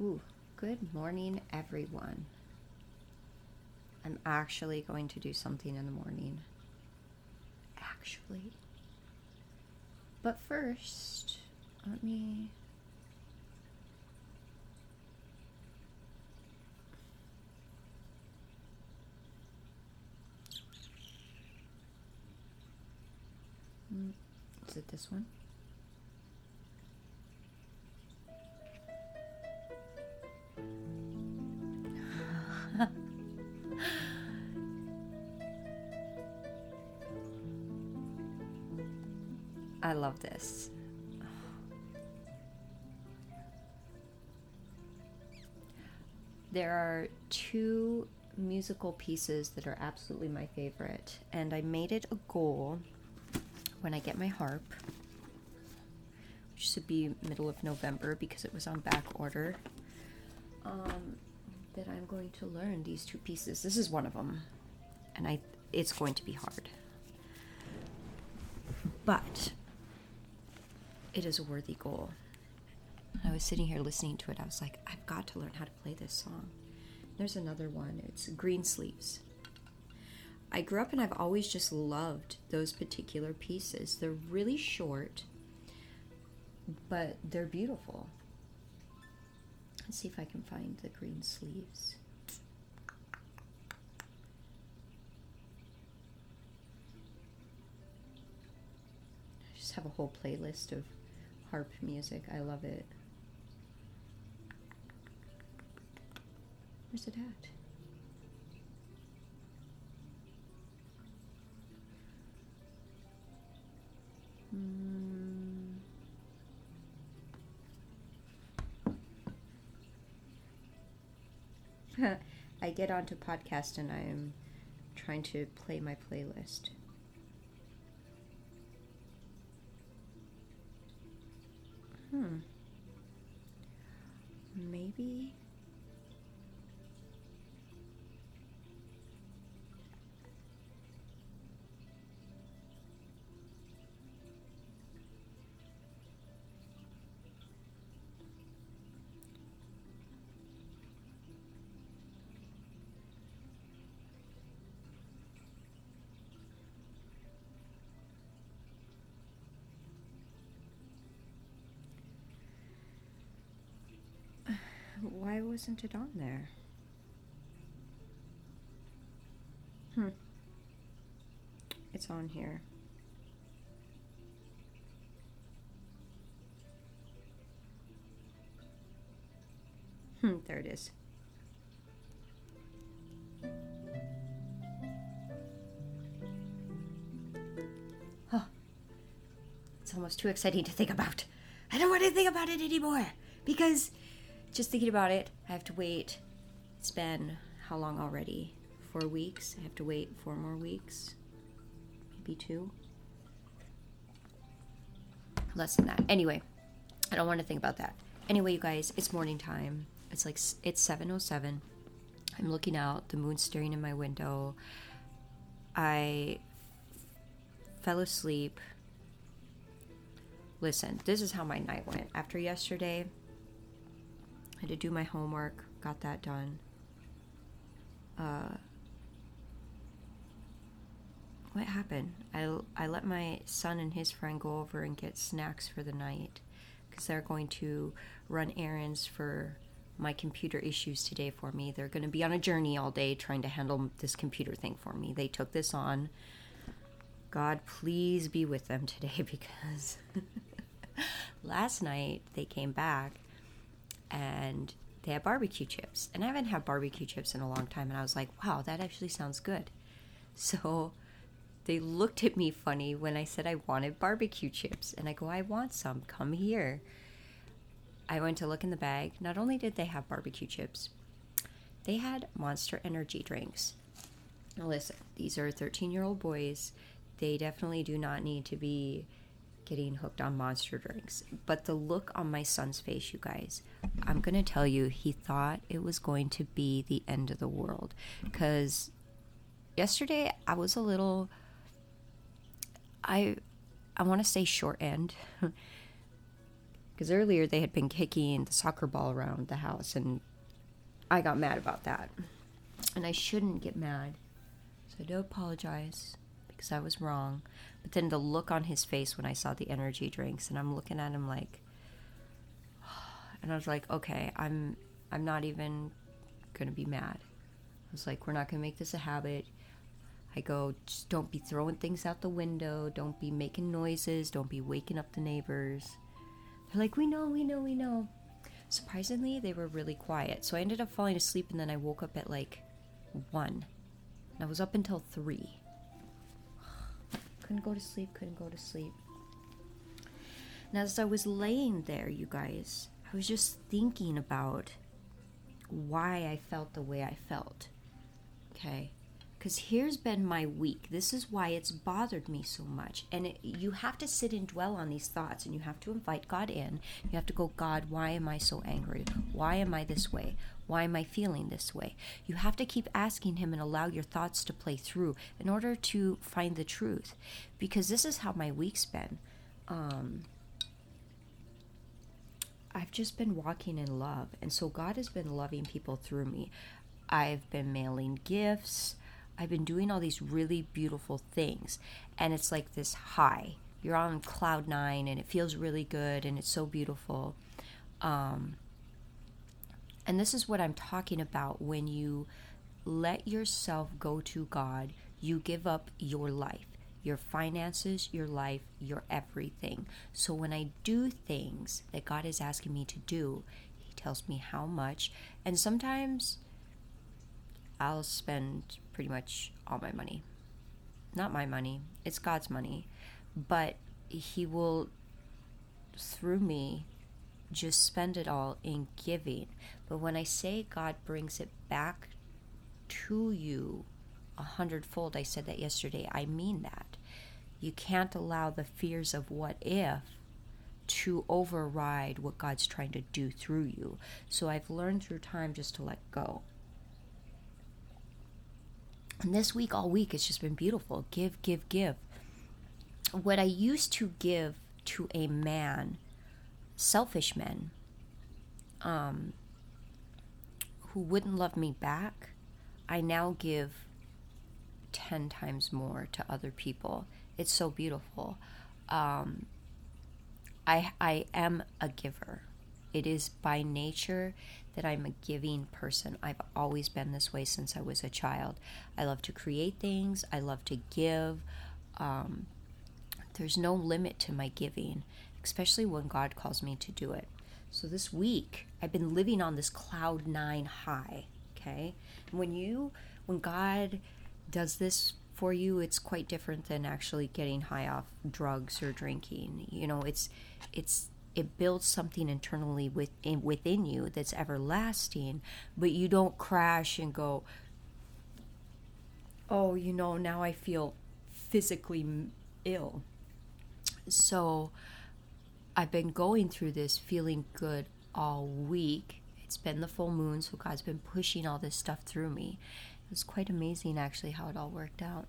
Ooh, good morning, everyone. I'm actually going to do something in the morning. Actually. But first, let me. Mm, Is it this one? Love this. There are two musical pieces that are absolutely my favorite, and I made it a goal when I get my harp, which should be middle of November because it was on back order, um, that I'm going to learn these two pieces. This is one of them, and I it's going to be hard. But it is a worthy goal. I was sitting here listening to it. I was like, I've got to learn how to play this song. There's another one. It's Greensleeves. I grew up and I've always just loved those particular pieces. They're really short, but they're beautiful. Let's see if I can find the Greensleeves. I just have a whole playlist of harp music. I love it. Where's it at? Mm. I get onto podcast and I am trying to play my playlist. Hmm. Maybe. Why wasn't it on there? Hmm. It's on here. Hmm, there it is. Oh, it's almost too exciting to think about. I don't want to think about it anymore because just thinking about it, I have to wait. It's been how long already? Four weeks. I have to wait four more weeks, maybe two. Less than that. Anyway, I don't want to think about that. Anyway, you guys, it's morning time. It's like it's seven oh seven. I'm looking out. The moon's staring in my window. I fell asleep. Listen, this is how my night went. After yesterday, I had to do my homework, got that done. Uh, what happened? I, I let my son and his friend go over and get snacks for the night because they're going to run errands for my computer issues today for me. They're going to be on a journey all day trying to handle this computer thing for me. They took this on. God, please be with them today because last night they came back and they had barbecue chips. And I haven't had barbecue chips in a long time. And I was like, wow, that actually sounds good. So they looked at me funny when I said I wanted barbecue chips. And I go, I want some. Come here. I went to look in the bag. Not only did they have barbecue chips, they had monster energy drinks. Now, listen, these are 13 year old boys. They definitely do not need to be getting hooked on monster drinks. But the look on my son's face, you guys, I'm going to tell you, he thought it was going to be the end of the world. Because yesterday I was a little. I. I want to say short end. Because earlier they had been kicking the soccer ball around the house, and I got mad about that. And I shouldn't get mad. So I do apologize because I was wrong. But then the look on his face when I saw the energy drinks, and I'm looking at him like, and I was like, okay, I'm I'm not even gonna be mad. I was like, we're not gonna make this a habit. I go, just don't be throwing things out the window. Don't be making noises. Don't be waking up the neighbors. They're like, we know, we know, we know. Surprisingly, they were really quiet. So I ended up falling asleep and then I woke up at like 1. And I was up until 3. Couldn't go to sleep, couldn't go to sleep. And as I was laying there, you guys, I was just thinking about why I felt the way I felt. Okay. Because here's been my week. This is why it's bothered me so much. And it, you have to sit and dwell on these thoughts and you have to invite God in. You have to go, God, why am I so angry? Why am I this way? Why am I feeling this way? You have to keep asking Him and allow your thoughts to play through in order to find the truth. Because this is how my week's been. Um, I've just been walking in love. And so God has been loving people through me. I've been mailing gifts. I've been doing all these really beautiful things. And it's like this high. You're on cloud nine and it feels really good and it's so beautiful. Um, and this is what I'm talking about when you let yourself go to God, you give up your life, your finances, your life, your everything. So when I do things that God is asking me to do, He tells me how much. And sometimes I'll spend pretty much all my money. Not my money, it's God's money. But He will, through me, just spend it all in giving. But when I say God brings it back to you a hundredfold, I said that yesterday, I mean that. You can't allow the fears of what if to override what God's trying to do through you. So I've learned through time just to let go. And this week, all week, it's just been beautiful. Give, give, give. What I used to give to a man, selfish men, um, who wouldn't love me back, I now give 10 times more to other people. It's so beautiful. Um, I, I am a giver. It is by nature that I'm a giving person. I've always been this way since I was a child. I love to create things, I love to give. Um, there's no limit to my giving, especially when God calls me to do it. So this week, I've been living on this cloud nine high. Okay, when you, when God does this for you, it's quite different than actually getting high off drugs or drinking. You know, it's, it's it builds something internally within within you that's everlasting but you don't crash and go oh you know now i feel physically ill so i've been going through this feeling good all week. It's been the full moon so god's been pushing all this stuff through me. It was quite amazing actually how it all worked out.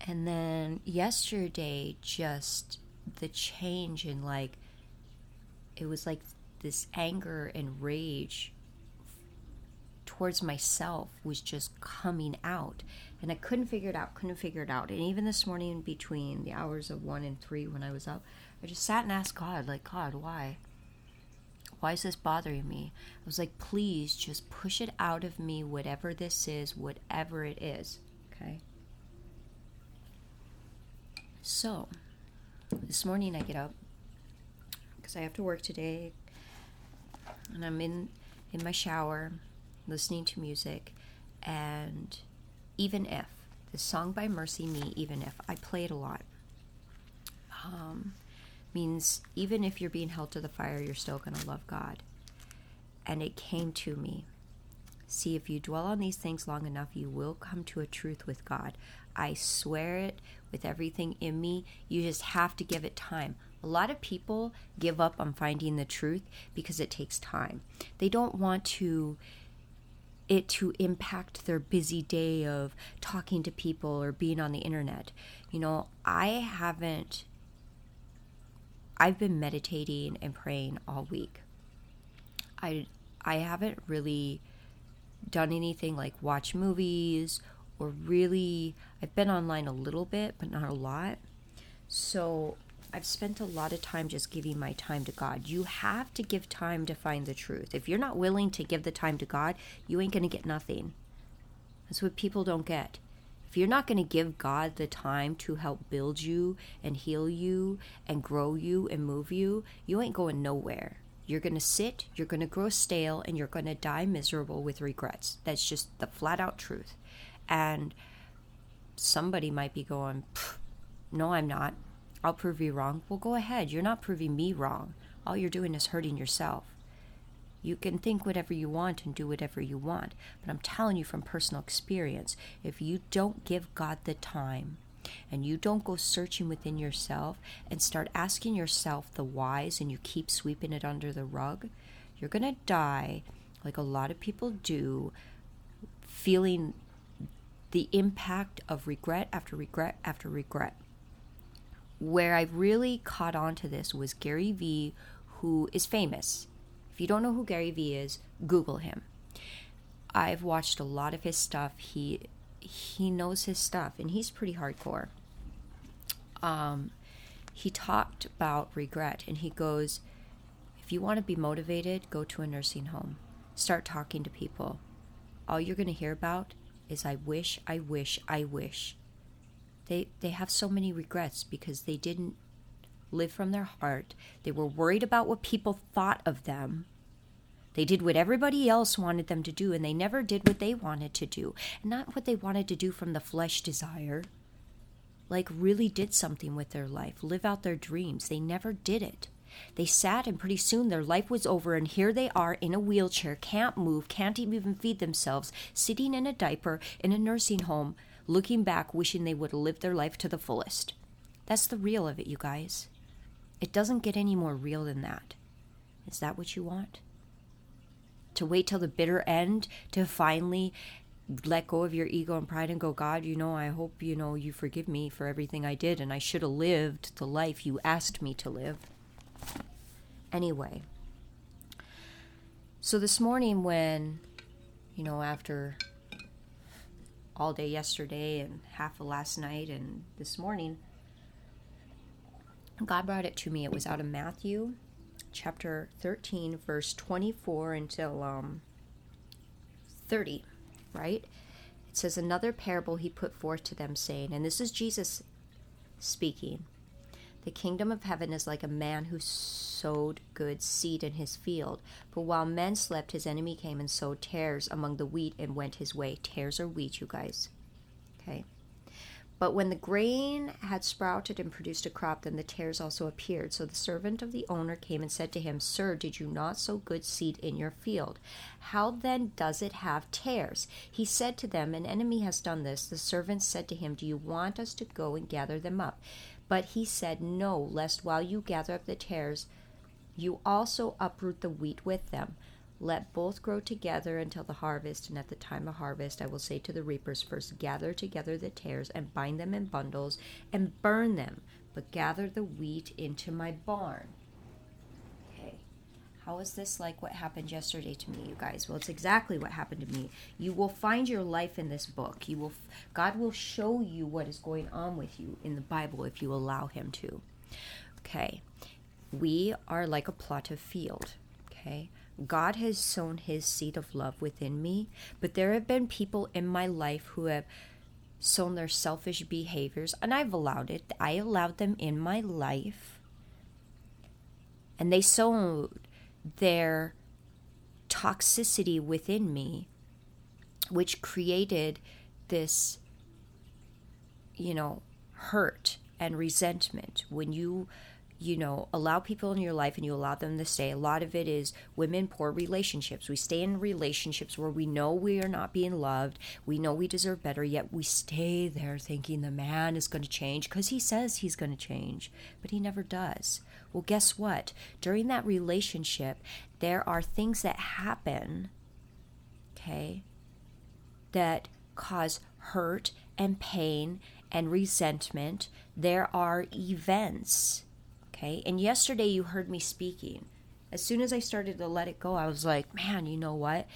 And then yesterday just the change in like it was like this anger and rage towards myself was just coming out. And i couldn't figure it out couldn't figure it out. And even this morning between the hours of 1 and 3 when i was up i just sat and asked god like god why? Why is this bothering me? I was like please just push it out of me whatever this is whatever it is. Okay. So this morning i get up because I have to work today. And I'm in in my shower listening to music and even if the song by MercyMe, even if I play it a lot. Um, means even if you're being held to the fire you're still going to love God. And it came to me. See if you dwell on these things long enough you will come to a truth with God. I swear it with everything in me. You just have to give it time. A lot of people give up on finding the truth because it takes time. They don't want to it to impact their busy day of talking to people or being on the internet. You know, I haven't I've been meditating and praying all week. I I haven't really done anything like watch movies or really I've been online a little bit, but not a lot. So I've spent a lot of time just giving my time to God. You have to give time to find the truth. If you're not willing to give the time to God, you ain't going to get nothing. That's what people don't get. If you're not going to give God the time to help build you and heal you and grow you and move you, you ain't going nowhere. You're going to sit, you're going to grow stale, and you're going to die miserable with regrets. That's just the flat out truth. And somebody might be going, No, I'm not. I'll prove you wrong. Well, go ahead. You're not proving me wrong. All you're doing is hurting yourself. You can think whatever you want and do whatever you want, but I'm telling you from personal experience if you don't give God the time and you don't go searching within yourself and start asking yourself the whys and you keep sweeping it under the rug, you're going to die like a lot of people do, feeling the impact of regret after regret after regret where I really caught on to this was Gary Vee, who is famous. If you don't know who Gary Vee is, Google him. I've watched a lot of his stuff. He he knows his stuff, and he's pretty hardcore. Um, he talked about regret, and he goes, "If you want to be motivated, go to a nursing home. Start talking to people. All you're going to hear about is I wish, I wish, I wish." They they have so many regrets because they didn't live from their heart. They were worried about what people thought of them. They did what everybody else wanted them to do, and they never did what they wanted to do. And not what they wanted to do from the flesh desire. Like, really did something with their life, live out their dreams. They never did it. They sat, and pretty soon their life was over, and here they are in a wheelchair, can't move, can't even feed themselves, sitting in a diaper in a nursing home looking back, wishing they would have lived their life to the fullest. That's the real of it, you guys. It doesn't get any more real than that. Is that what you want? To wait till the bitter end to finally let go of your ego and pride and go, God, you know, I hope, you know, you forgive me for everything I did and I should have lived the life you asked me to live. Anyway, so this morning, when, you know, after all day yesterday and half of last night and this morning. God brought it to me. It was out of Matthew chapter 13, verse 24 until um, 30, right? It says, Another parable he put forth to them, saying, and this is Jesus speaking. The kingdom of heaven is like a man who sowed good seed in his field. But while men slept, his enemy came and sowed tares among the wheat and went his way. Tares are wheat, you guys. Okay. But when the grain had sprouted and produced a crop, then the tares also appeared. So the servant of the owner came and said to him, Sir, did you not sow good seed in your field? How then does it have tares? He said to them, An enemy has done this. The servant said to him, Do you want us to go and gather them up? But he said, No, lest while you gather up the tares, you also uproot the wheat with them. Let both grow together until the harvest, and at the time of harvest I will say to the reapers, First gather together the tares, and bind them in bundles, and burn them, but gather the wheat into my barn. Okay, how is this like what happened yesterday to me, you guys? Well, it's exactly what happened to me. You will find your life in this book. You will God will show you what is going on with you in the Bible if you allow him to. Okay. We are like a plot of field, okay? God has sown his seed of love within me, but there have been people in my life who have sown their selfish behaviors, and I've allowed it. I allowed them in my life. And they sowed their toxicity within me, which created this, you know, hurt and resentment. When you, you know, allow people in your life and you allow them to stay, a lot of it is women poor relationships. We stay in relationships where we know we are not being loved, we know we deserve better, yet we stay there thinking the man is going to change because he says he's going to change, but he never does. Well, guess what? During that relationship, there are things that happen, okay, that cause hurt and pain and resentment. There are events? Okay. And yesterday you heard me speaking. As soon as I started to let it go, I was like, man, you know what?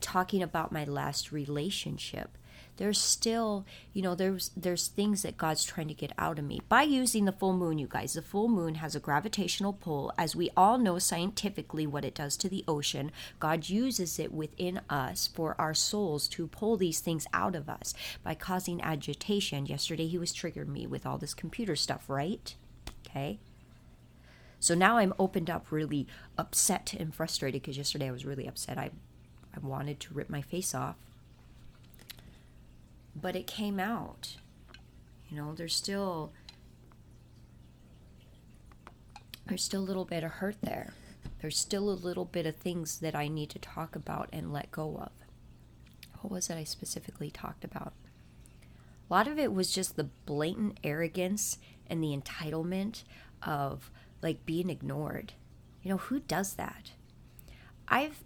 Talking about my last relationship there's still you know there's there's things that god's trying to get out of me by using the full moon you guys the full moon has a gravitational pull as we all know scientifically what it does to the ocean god uses it within us for our souls to pull these things out of us by causing agitation yesterday he was triggering me with all this computer stuff right okay so now i'm opened up really upset and frustrated because yesterday i was really upset i i wanted to rip my face off but it came out. You know, there's still there's still a little bit of hurt there. There's still a little bit of things that I need to talk about and let go of. What was it I specifically talked about? A lot of it was just the blatant arrogance and the entitlement of like being ignored. You know, who does that? I've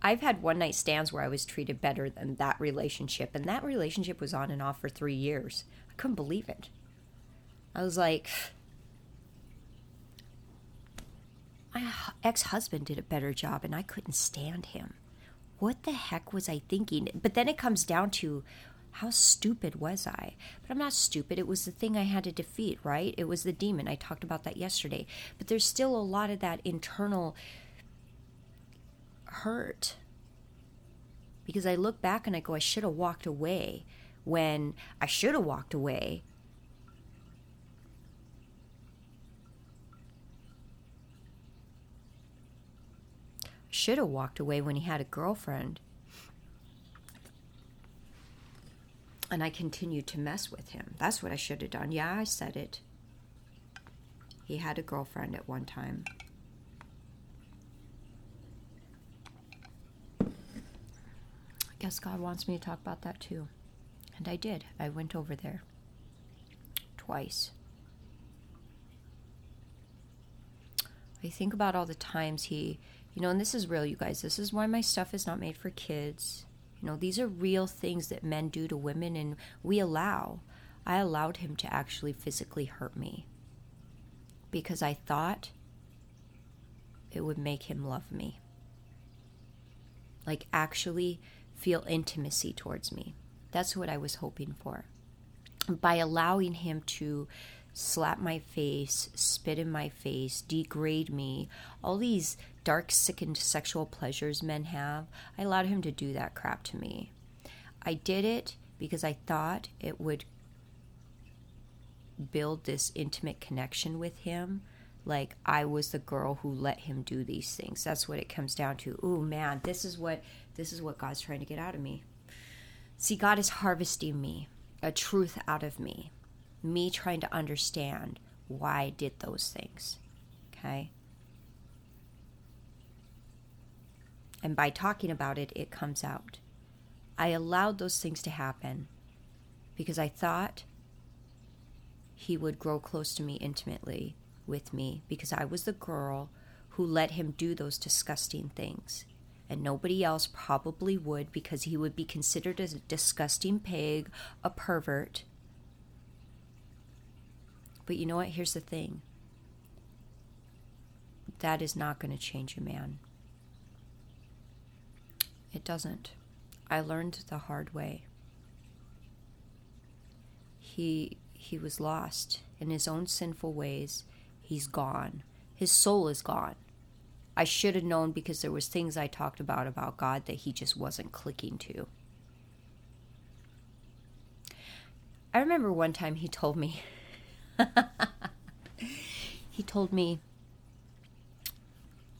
I've had one night stands where I was treated better than that relationship, and that relationship was on and off for three years. I couldn't believe it. I was like, my ex husband did a better job, and I couldn't stand him. What the heck was I thinking? But then it comes down to how stupid was I? But I'm not stupid. It was the thing I had to defeat, right? It was the demon. I talked about that yesterday. But there's still a lot of that internal hurt because I look back and I go, I should have walked away when I should have walked away. Should have walked away when he had a girlfriend. And I continued to mess with him. That's what I should have done. Yeah, I said it. He had a girlfriend at one time. I guess God wants me to talk about that too. And I did. I went over there twice. I think about all the times he, you know, and this is real, you guys. This is why my stuff is not made for kids. You know, these are real things that men do to women, and we allow. I allowed him to actually physically hurt me because I thought it would make him love me. Like, actually feel intimacy towards me. That's what I was hoping for. By allowing him to slap my face, spit in my face, degrade me, all these dark, sickened sexual pleasures men have, I allowed him to do that crap to me. I did it because I thought it would build this intimate connection with him like I was the girl who let him do these things. That's what it comes down to. Oh man, this is what this is what God's trying to get out of me. See, God is harvesting me, a truth out of me. Me trying to understand why I did those things. Okay? And by talking about it, it comes out. I allowed those things to happen because I thought he would grow close to me intimately with me because I was the girl who let him do those disgusting things. And nobody else probably would because he would be considered as a disgusting pig, a pervert. But you know what? Here's the thing that is not going to change a man. It doesn't. I learned the hard way. He he was lost in his own sinful ways he's gone. His soul is gone. I should have known because there was things I talked about about God that he just wasn't clicking to. I remember one time he told me he told me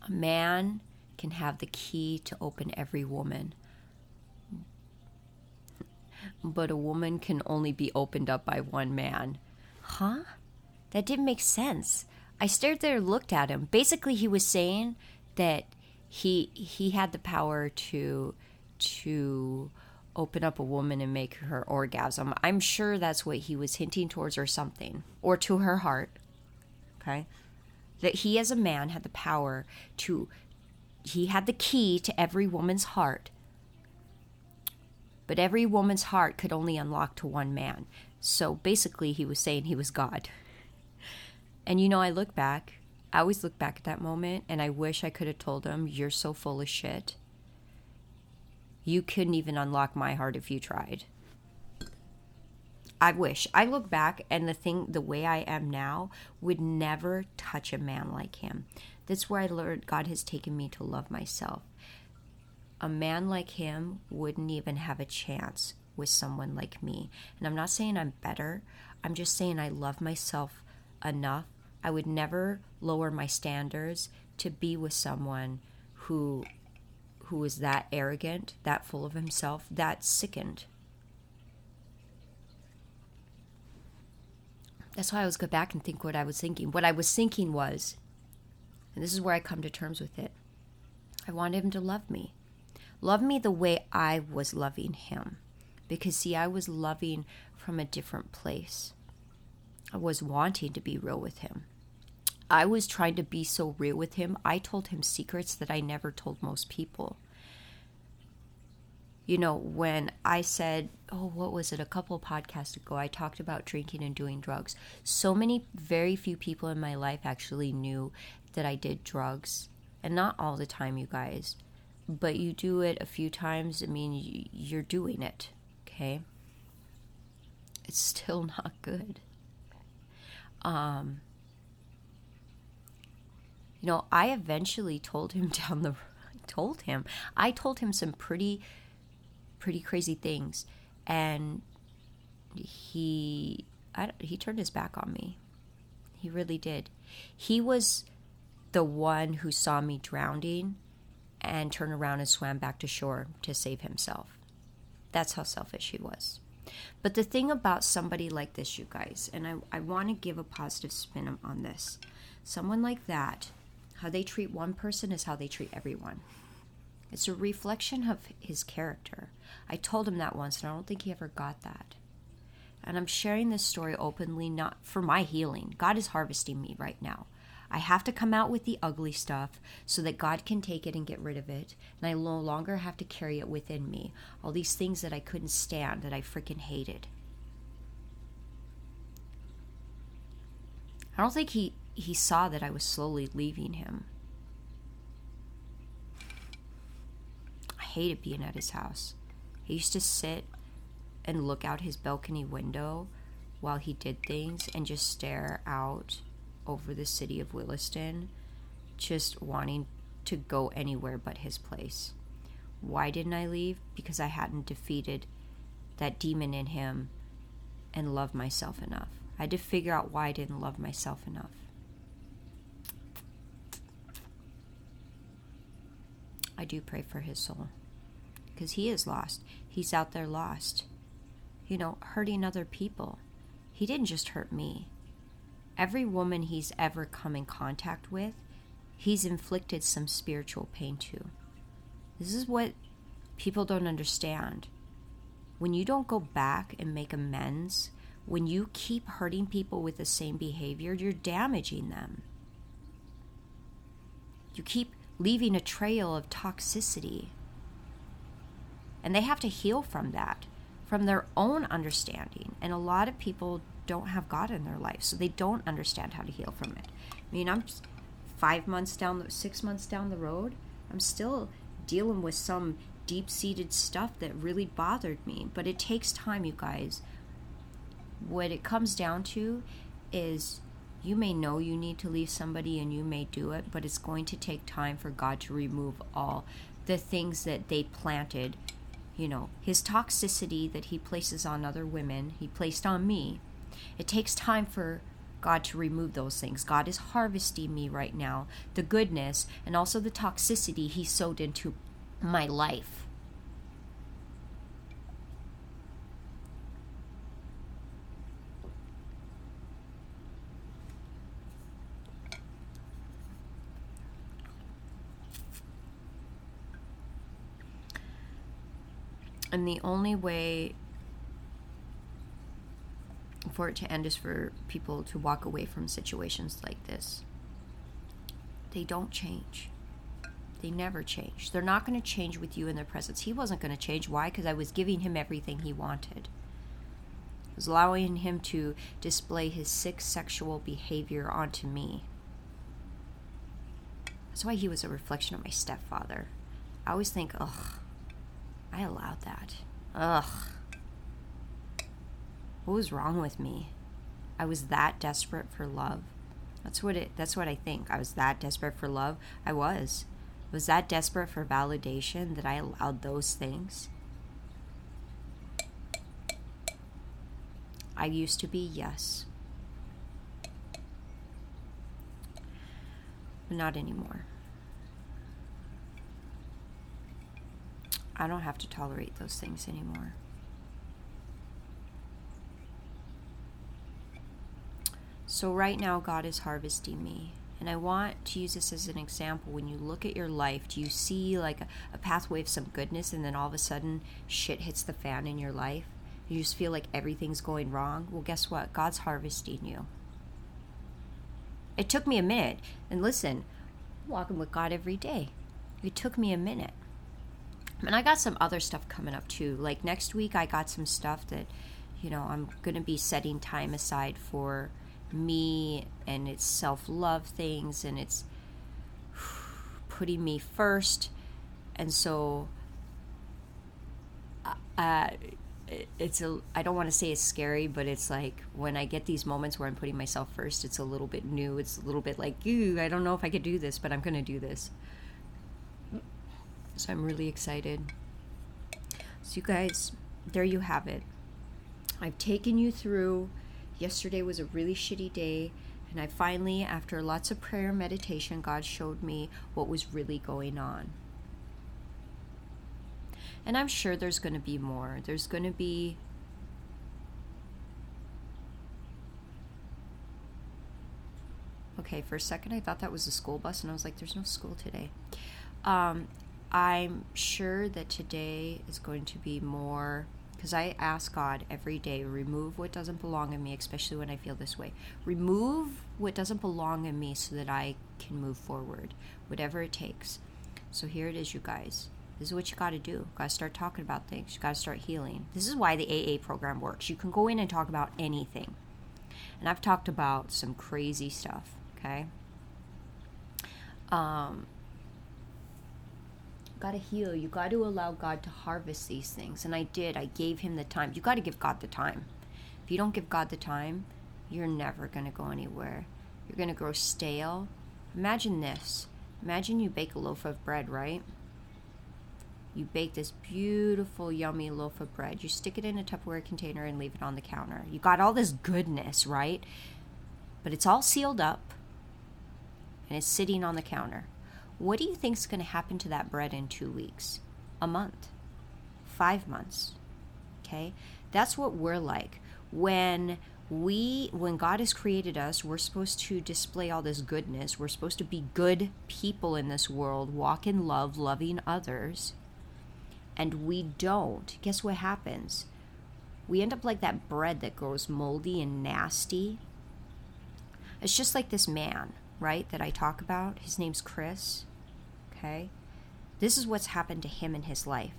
a man can have the key to open every woman. But a woman can only be opened up by one man. Huh? That didn't make sense. I stared there, looked at him. Basically, he was saying that he he had the power to to open up a woman and make her orgasm. I'm sure that's what he was hinting towards or something or to her heart. Okay? That he as a man had the power to he had the key to every woman's heart. but every woman's heart could only unlock to one man. So basically, he was saying he was God. And you know, I look back, I always look back at that moment, and I wish I could have told him, You're so full of shit. You couldn't even unlock my heart if you tried. I wish. I look back and the thing, the way I am now, would never touch a man like him. That's where I learned God has taken me to love myself. A man like him wouldn't even have a chance with someone like me. And I'm not saying I'm better, I'm just saying I love myself enough. I would never lower my standards to be with someone who who is that arrogant, that full of himself, that sickened. That's why I always go back and think what I was thinking. What I was thinking was, and this is where I come to terms with it, I wanted him to love me. Love me the way I was loving him. Because, see, I was loving from a different place. I was wanting to be real with him. I was trying to be so real with him. I told him secrets that I never told most people. You know, when I said, oh, what was it, a couple podcasts ago, I talked about drinking and doing drugs. So many, very few people in my life actually knew that I did drugs. And not all the time, you guys, but you do it a few times. I mean, you're doing it, okay? It's still not good. Um, you know, I eventually told him down the told him. I told him some pretty pretty crazy things and he I, he turned his back on me. He really did. He was the one who saw me drowning and turned around and swam back to shore to save himself. That's how selfish he was. But the thing about somebody like this, you guys, and I, I want to give a positive spin on this. Someone like that how they treat one person is how they treat everyone. It's a reflection of his character. I told him that once, and I don't think he ever got that. And I'm sharing this story openly, not for my healing. God is harvesting me right now. I have to come out with the ugly stuff so that God can take it and get rid of it. And I no longer have to carry it within me. All these things that I couldn't stand, that I freaking hated. I don't think he he saw that I was slowly leaving him. I hated being at his house. I used to sit and look out his balcony window while he did things and just stare out over the city of Williston, just wanting to go anywhere but his place. Why didn't I leave? Because I hadn't defeated that demon in him and loved myself enough. I had to figure out why I didn't love myself enough. I do pray for his soul because he is lost. He's out there lost, you know, hurting other people. He didn't just hurt me. Every woman he's ever come in contact with, he's inflicted some spiritual pain to. This is what people don't understand. When you don't go back and make amends, when you keep hurting people with the same behavior, you're damaging them. You keep leaving a trail of toxicity. And they have to heal from that, from their own understanding. And a lot of people don't have God in their life, so they don't understand how to heal from it. I mean, I'm five months down, the, six months down the road, I'm still dealing with some deep seated stuff that really bothered me. But it takes time, you guys. What it comes down to is you may know you need to leave somebody and you may do it, but it's going to take time for God to remove all the things that they planted. You know, his toxicity that he places on other women, he placed on me. It takes time for God to remove those things. God is harvesting me right now, the goodness and also the toxicity he sowed into my life. And the only way for it to end is for people to walk away from situations like this. They don't change. They never change. They're not going to change with you in their presence. He wasn't going to change. Why? Because I was giving him everything he wanted. I was allowing him to display his sick sexual behavior onto me. That's why he was a reflection of my stepfather. I always think, ugh, I allowed that. Ugh. What was wrong with me? I was that desperate for love. That's what it that's what I think. I was that desperate for love. I was. I was that desperate for validation that I allowed those things. I used to be, yes. But not anymore. I don't have to tolerate those things anymore. So, right now, God is harvesting me. And I want to use this as an example. When you look at your life, do you see like a, a, pathway of some goodness and then all of a sudden shit hits the fan in your life? You just feel like everything's going wrong? Well, guess what? God's harvesting you. It took me a minute. And listen, I'm walking with God every day. It took me a minute. And I got some other stuff coming up too. Like next week, I got some stuff that, you know, I'm going to be setting time aside for me and it's self love things and it's putting me first. And so, uh, uh it's a I don't want to say it's scary, but it's like when I get these moments where I'm putting myself first, it's a little bit new. It's a little bit like, ooh, I don't know if I could do this, but I'm going to do this. So I'm really excited. So you guys, there you have it. I've taken you through Yesterday was a really shitty day, and I finally, after lots of prayer and meditation, God showed me what was really going on. And I'm sure there's going to be more. There's going to be Okay, for a second I thought that was a school bus, and I was like, there's no school today. Um, I'm sure that today is going to be more because I ask God every day, remove what doesn't belong in me, especially when I feel this way. Remove what doesn't belong in me so that I can move forward, whatever it takes. So here it is, you guys. This is what you got to do. You got to start talking about things. You got to start healing. This is why the AA program works. You can go in and talk about anything. And I've talked about some crazy stuff, okay? Um, got to heal. You got to allow God to harvest these things. And I did. I gave him the time. You got to give God the time. If you don't give God the time, you're never going to go anywhere. You're going to grow stale. Imagine this. Imagine you bake a loaf of bread, right? You bake this beautiful, yummy loaf of bread. You stick it in a Tupperware container and leave it on the counter. You got all this goodness, right? But it's all sealed up and it's sitting on the counter. What do you think is going to happen to that bread in two weeks? A month? Five months? Okay? That's what we're like. When we when God has created us, we're supposed to display all this goodness. We're supposed to be good people in this world, walk in love, loving others. And we don't. Guess what happens? We end up like that bread that grows moldy and nasty. It's just like this man right, that I talk about. His name's Chris. Okay? This is what's happened to him in his life.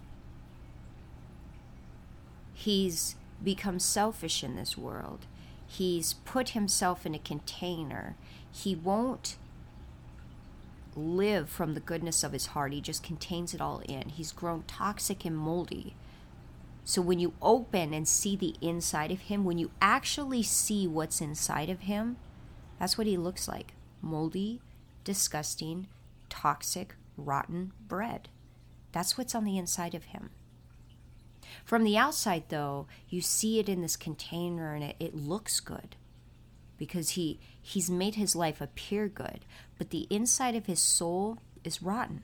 He's become selfish in this world. He's put himself in a container. He won't live from the goodness of his heart. He just contains it all in. He's grown toxic and moldy. So when you open and see the inside of him, when you actually see what's inside of him, that's what he looks like moldy, disgusting, toxic, rotten bread. That's what's on the inside of him. From the outside, though, you see it in this container and it, it looks good because he, he's made his life appear good, but the inside of his soul is rotten.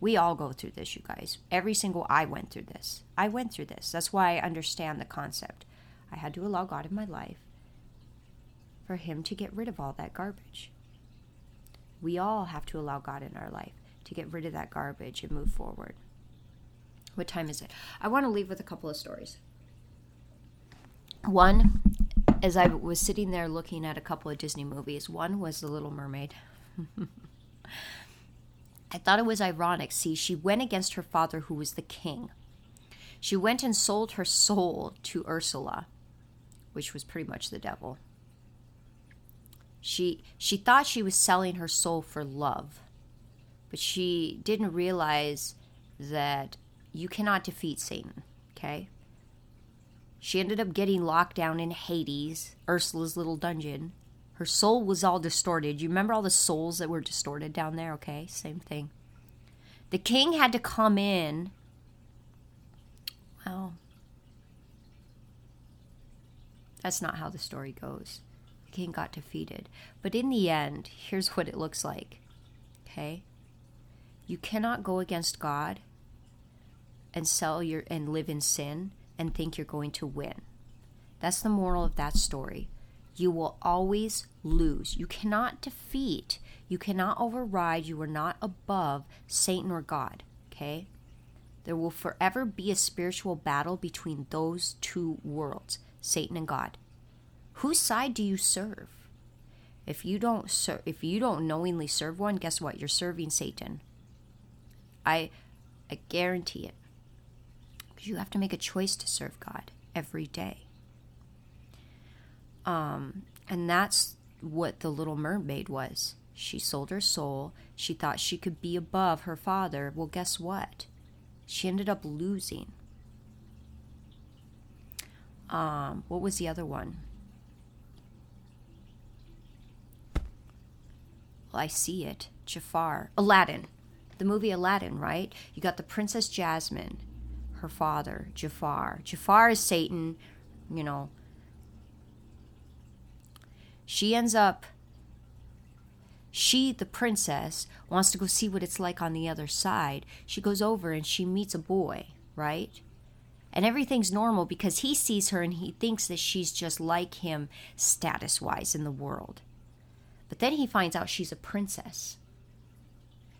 We all go through this, you guys. Every single I went through this. I went through this. That's why I understand the concept. I had to allow God in my life for Him to get rid of all that garbage. We all have to allow God in our life to get rid of that garbage and move forward. What time is it? I want to leave with a couple of stories. One, as I was sitting there looking at a couple of Disney movies, one was The Little Mermaid. I thought it was ironic. See, she went against her father, who was the king. She went and sold her soul to Ursula, which was pretty much the devil. She she thought she was selling her soul for love, but she didn't realize that you cannot defeat Satan, okay? She ended up getting locked down in Hades, Ursula's little dungeon. Her soul was all distorted. You remember all the souls that were distorted down there, okay? Same thing. The king had to come in. Well, that's not how the story goes. King got defeated. But in the end, here's what it looks like. Okay? You cannot go against God and sell your and live in sin and think you're going to win. That's the moral of that story. You will always lose. You cannot defeat, you cannot override, you are not above Satan or God, okay? There will forever be a spiritual battle between those two worlds, Satan and God. Whose side do you serve? If you don't if you don't knowingly serve one, guess what? You're serving Satan. I I guarantee it. Because you have to make a choice to serve God every day. Um, and that's what the little mermaid was. She sold her soul. She thought she could be above her father. Well, guess what? She ended up losing. Um, what was the other one? Well, I see it. Jafar. Aladdin. The movie Aladdin, right? You got the Princess Jasmine, her father, Jafar. Jafar is Satan, you know. She ends up, she, the princess, wants to go see what it's like on the other side. She goes over and she meets a boy, right? And everything's normal because he sees her and he thinks that she's just like him status wise in the world. But then he finds out she's a princess.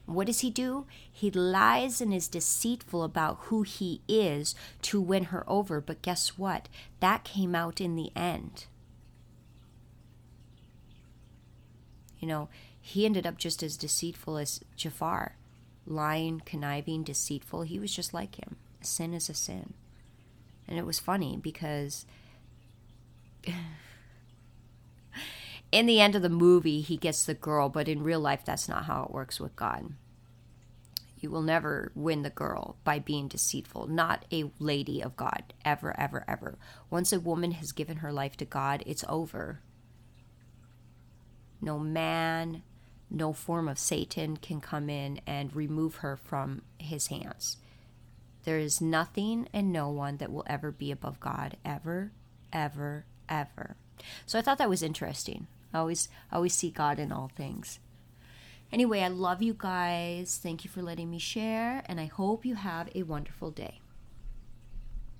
What does he do? He lies and is deceitful about who he is to win her over. But guess what? That came out in the end. You know, he ended up just as deceitful as Jafar lying, conniving, deceitful. He was just like him. Sin is a sin. And it was funny because in the end of the movie, he gets the girl, but in real life, that's not how it works with God. You will never win the girl by being deceitful. Not a lady of God. Ever, ever, ever. Once a woman has given her life to God, it's over. No man, no form of Satan can come in and remove her from his hands. There is nothing and no one that will ever be above God, ever, ever, ever. So I thought that was interesting. I always I always see God in all things. Anyway, I love you guys. Thank you for letting me share, and I hope you have a wonderful day.